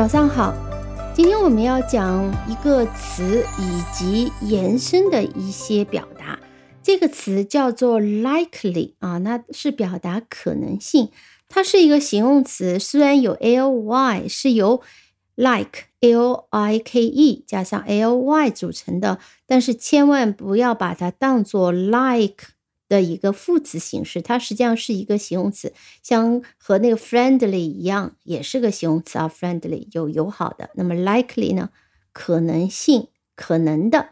早上好，今天我们要讲一个词以及延伸的一些表达。这个词叫做 likely 啊，那是表达可能性。它是一个形容词，虽然有 ly 是由 like l i k e 加上 ly 组成的，但是千万不要把它当做 like 的一个副词形式，它实际上是一个形容词，像和那个 friendly 一样，也是个形容词啊，friendly 有友好的。那么 likely 呢，可能性，可能的。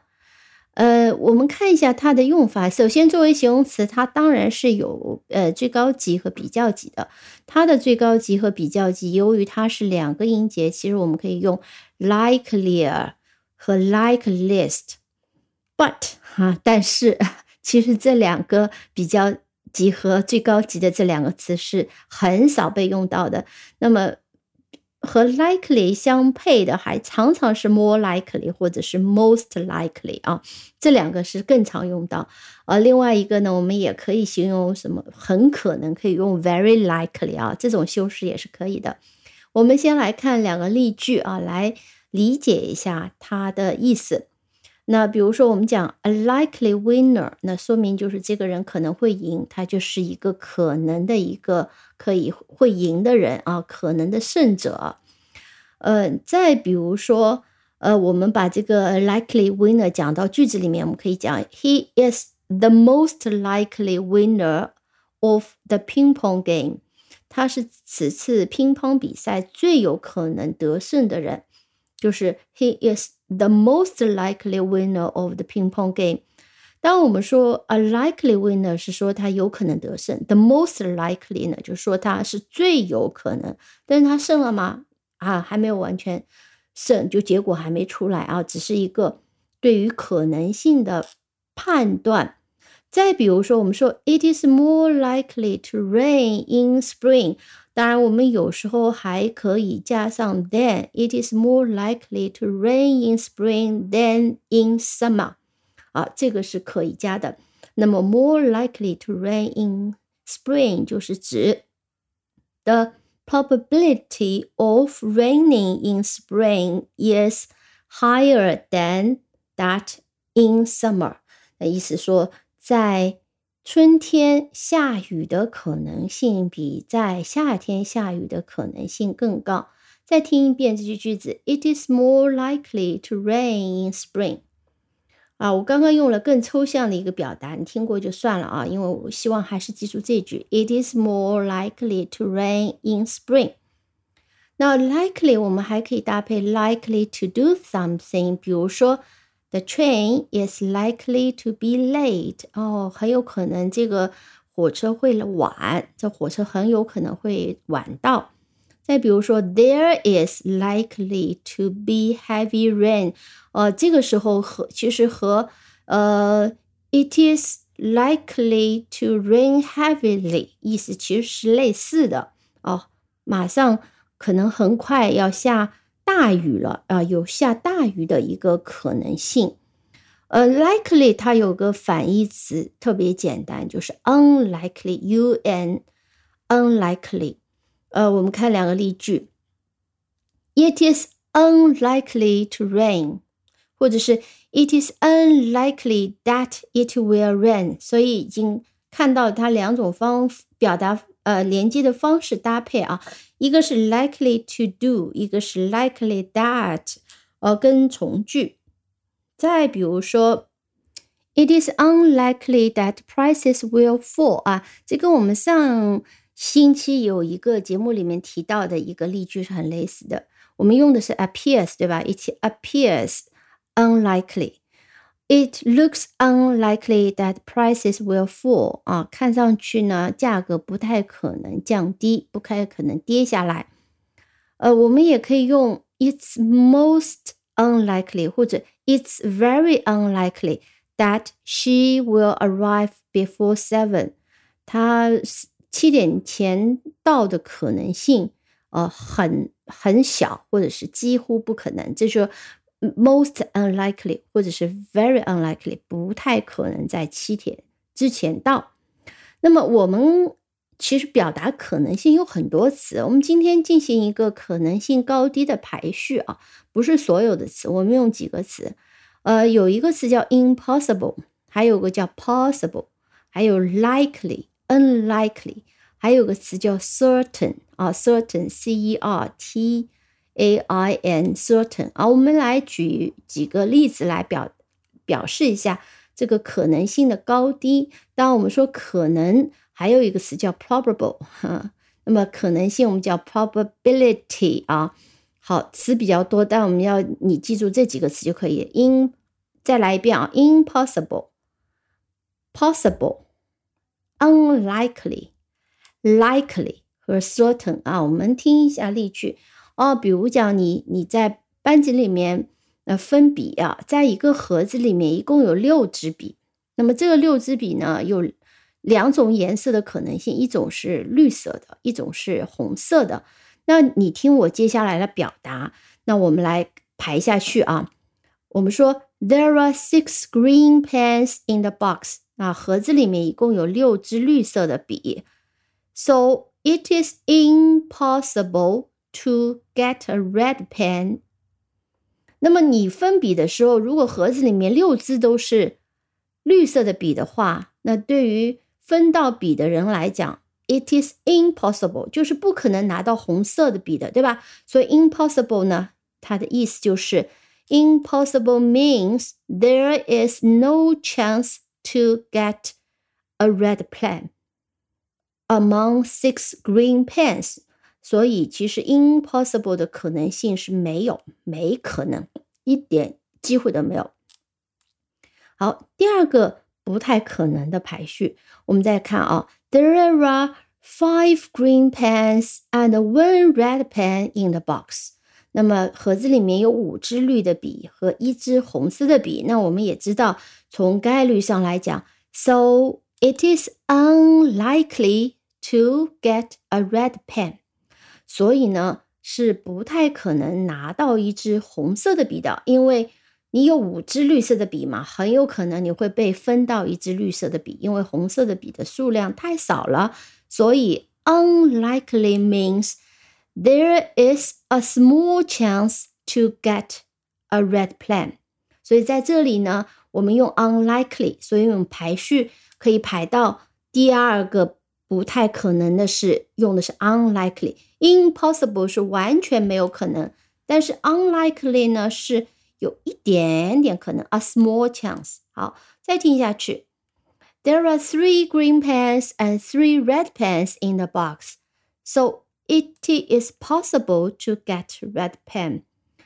呃，我们看一下它的用法。首先，作为形容词，它当然是有呃最高级和比较级的。它的最高级和比较级，由于它是两个音节，其实我们可以用 likelier 和 likeliest。But 哈，但是其实这两个比较级和最高级的这两个词是很少被用到的。那么。和 likely 相配的还常常是 more likely 或者是 most likely 啊，这两个是更常用到。而另外一个呢，我们也可以形容什么，很可能可以用 very likely 啊，这种修饰也是可以的。我们先来看两个例句啊，来理解一下它的意思。那比如说，我们讲 a likely winner，那说明就是这个人可能会赢，他就是一个可能的一个可以会赢的人啊，可能的胜者。呃，再比如说，呃，我们把这个 likely winner 讲到句子里面，我们可以讲 He is the most likely winner of the ping pong game，他是此次乒乓比赛最有可能得胜的人，就是 He is。The most likely winner of the ping pong game。当我们说 a likely winner 是说他有可能得胜，the most likely 呢，就说他是最有可能。但是他胜了吗？啊，还没有完全胜，就结果还没出来啊，只是一个对于可能性的判断。再比如说，我们说 it is more likely to rain in spring。当然，我们有时候还可以加上 than。It is more likely to rain in spring than in summer。啊，这个是可以加的。那么 more likely to rain in spring 就是指 the probability of raining in spring is higher than that in summer。那意思说，在 春天下雨的可能性比在夏天下雨的可能性更高。再听一遍这句句子：It is more likely to rain in spring。啊，我刚刚用了更抽象的一个表达，你听过就算了啊，因为我希望还是记住这句：It is more likely to rain in spring。那 likely 我们还可以搭配 likely to do something，比如说。The train is likely to be late。哦，很有可能这个火车会晚，这火车很有可能会晚到。再比如说，There is likely to be heavy rain。呃，这个时候和其实和呃，It is likely to rain heavily 意思其实是类似的哦。马上可能很快要下。大雨了啊，有下大雨的一个可能性。呃，likely 它有个反义词，特别简单，就是 unlikely，u n unlikely。呃，我们看两个例句：It is unlikely to rain，或者是 It is unlikely that it will rain。所以已经看到它两种方表达。呃，连接的方式搭配啊，一个是 likely to do，一个是 likely that，呃，跟从句。再比如说，It is unlikely that prices will fall 啊，这跟我们上星期有一个节目里面提到的一个例句是很类似的。我们用的是 appears，对吧？It appears unlikely。It looks unlikely that prices will fall 啊，看上去呢，价格不太可能降低，不太可能跌下来。呃，我们也可以用 It's most unlikely 或者 It's very unlikely that she will arrive before seven。她七点前到的可能性，呃，很很小，或者是几乎不可能。这就 most unlikely 或者是 very unlikely 不太可能在七天之前到。那么我们其实表达可能性有很多词，我们今天进行一个可能性高低的排序啊，不是所有的词，我们用几个词，呃，有一个词叫 impossible，还有个叫 possible，还有 likely，unlikely，还有个词叫 certain 啊，certain，c e r t a i n，certain 啊，我们来举几个例子来表表示一下。这个可能性的高低，当我们说可能，还有一个词叫 probable 哈，那么可能性我们叫 probability 啊。好，词比较多，但我们要你记住这几个词就可以。in 再来一遍啊，impossible，possible，unlikely，likely 和 certain 啊。我们听一下例句哦，比如讲你你在班级里面。呃分笔啊，在一个盒子里面一共有六支笔。那么这个六支笔呢，有两种颜色的可能性，一种是绿色的，一种是红色的。那你听我接下来的表达，那我们来排下去啊。我们说，There are six green pens in the box。那，盒子里面一共有六支绿色的笔。So it is impossible to get a red pen 那么你分笔的时候，如果盒子里面六支都是绿色的笔的话，那对于分到笔的人来讲，it is impossible，就是不可能拿到红色的笔的，对吧？所以 impossible 呢，它的意思就是 impossible means there is no chance to get a red pen among six green pens。 所以其实 impossible 的可能性是没有，没可能，一点机会都没有。好，第二个不太可能的排序，我们再看啊，There are five green pens and one red pen in the box。那么盒子里面有五支绿的笔和一支红色的笔。那我们也知道，从概率上来讲，so it is unlikely to get a red pen。所以呢，是不太可能拿到一支红色的笔的，因为你有五支绿色的笔嘛，很有可能你会被分到一支绿色的笔，因为红色的笔的数量太少了。所以 unlikely means there is a small chance to get a red pen。所以在这里呢，我们用 unlikely，所以我们排序可以排到第二个。不太可能的是用的是 unlikely，impossible 是完全没有可能，但是 unlikely 呢是有一点点可能，a small chance。好，再听下去，There are three green pens and three red pens in the box, so it is possible to get red pen。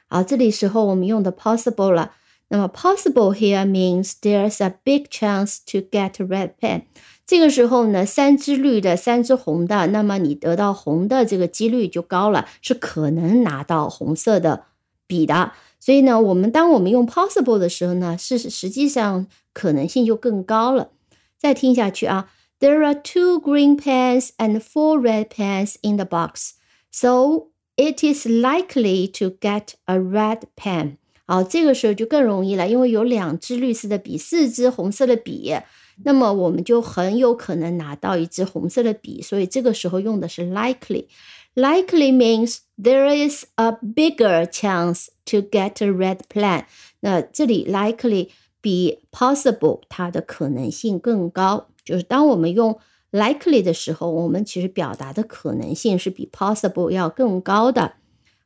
好，这里时候我们用的 possible 了。那么 possible here means there's a big chance to get red pen。 这个时候呢，三支绿的，三支红的，那么你得到红的这个几率就高了，是可能拿到红色的笔的。所以呢，我们当我们用 possible 的时候呢，是实际上可能性就更高了。再听下去啊，There are two green pens and four red pens in the box, so it is likely to get a red pen。好，这个时候就更容易了，因为有两支绿色的笔，四支红色的笔。那么我们就很有可能拿到一支红色的笔，所以这个时候用的是 likely。Likely means there is a bigger chance to get a red pen。那这里 likely 比 possible 它的可能性更高，就是当我们用 likely 的时候，我们其实表达的可能性是比 possible 要更高的。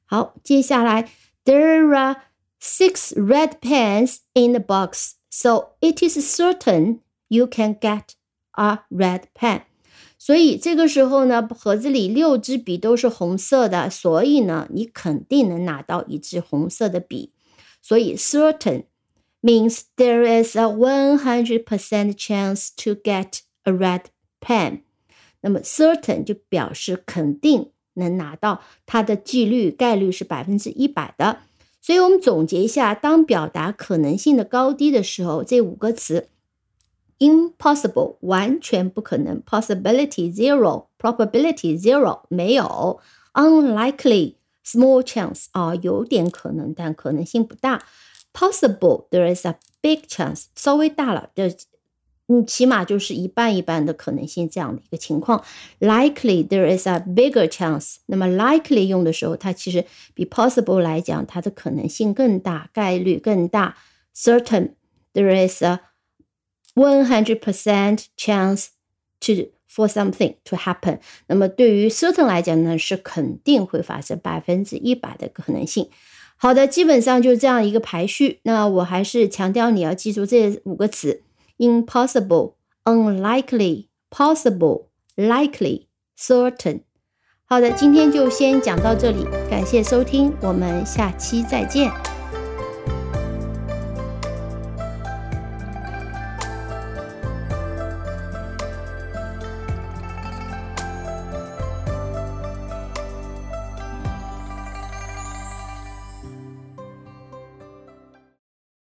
好，接下来 there are six red pens in the box, so it is certain You can get a red pen。所以这个时候呢，盒子里六支笔都是红色的，所以呢，你肯定能拿到一支红色的笔。所以 certain means there is a one hundred percent chance to get a red pen。那么 certain 就表示肯定能拿到，它的几率概率是百分之一百的。所以我们总结一下，当表达可能性的高低的时候，这五个词。Impossible，完全不可能。Possibility zero，probability zero，没有。Unlikely，small chance，啊，有点可能，但可能性不大。Possible，there is a big chance，稍微大了，这 嗯，起码就是一半一半的可能性这样的一个情况。Likely there is a bigger chance。那么 likely 用的时候，它其实比 possible 来讲，它的可能性更大，概率更大。Certain there is a one hundred percent chance to for something to happen。那么对于 certain 来讲呢，是肯定会发生百分之一百的可能性。好的，基本上就这样一个排序。那我还是强调你要记住这五个词。impossible, unlikely, possible, likely, certain。好的，今天就先讲到这里，感谢收听，我们下期再见。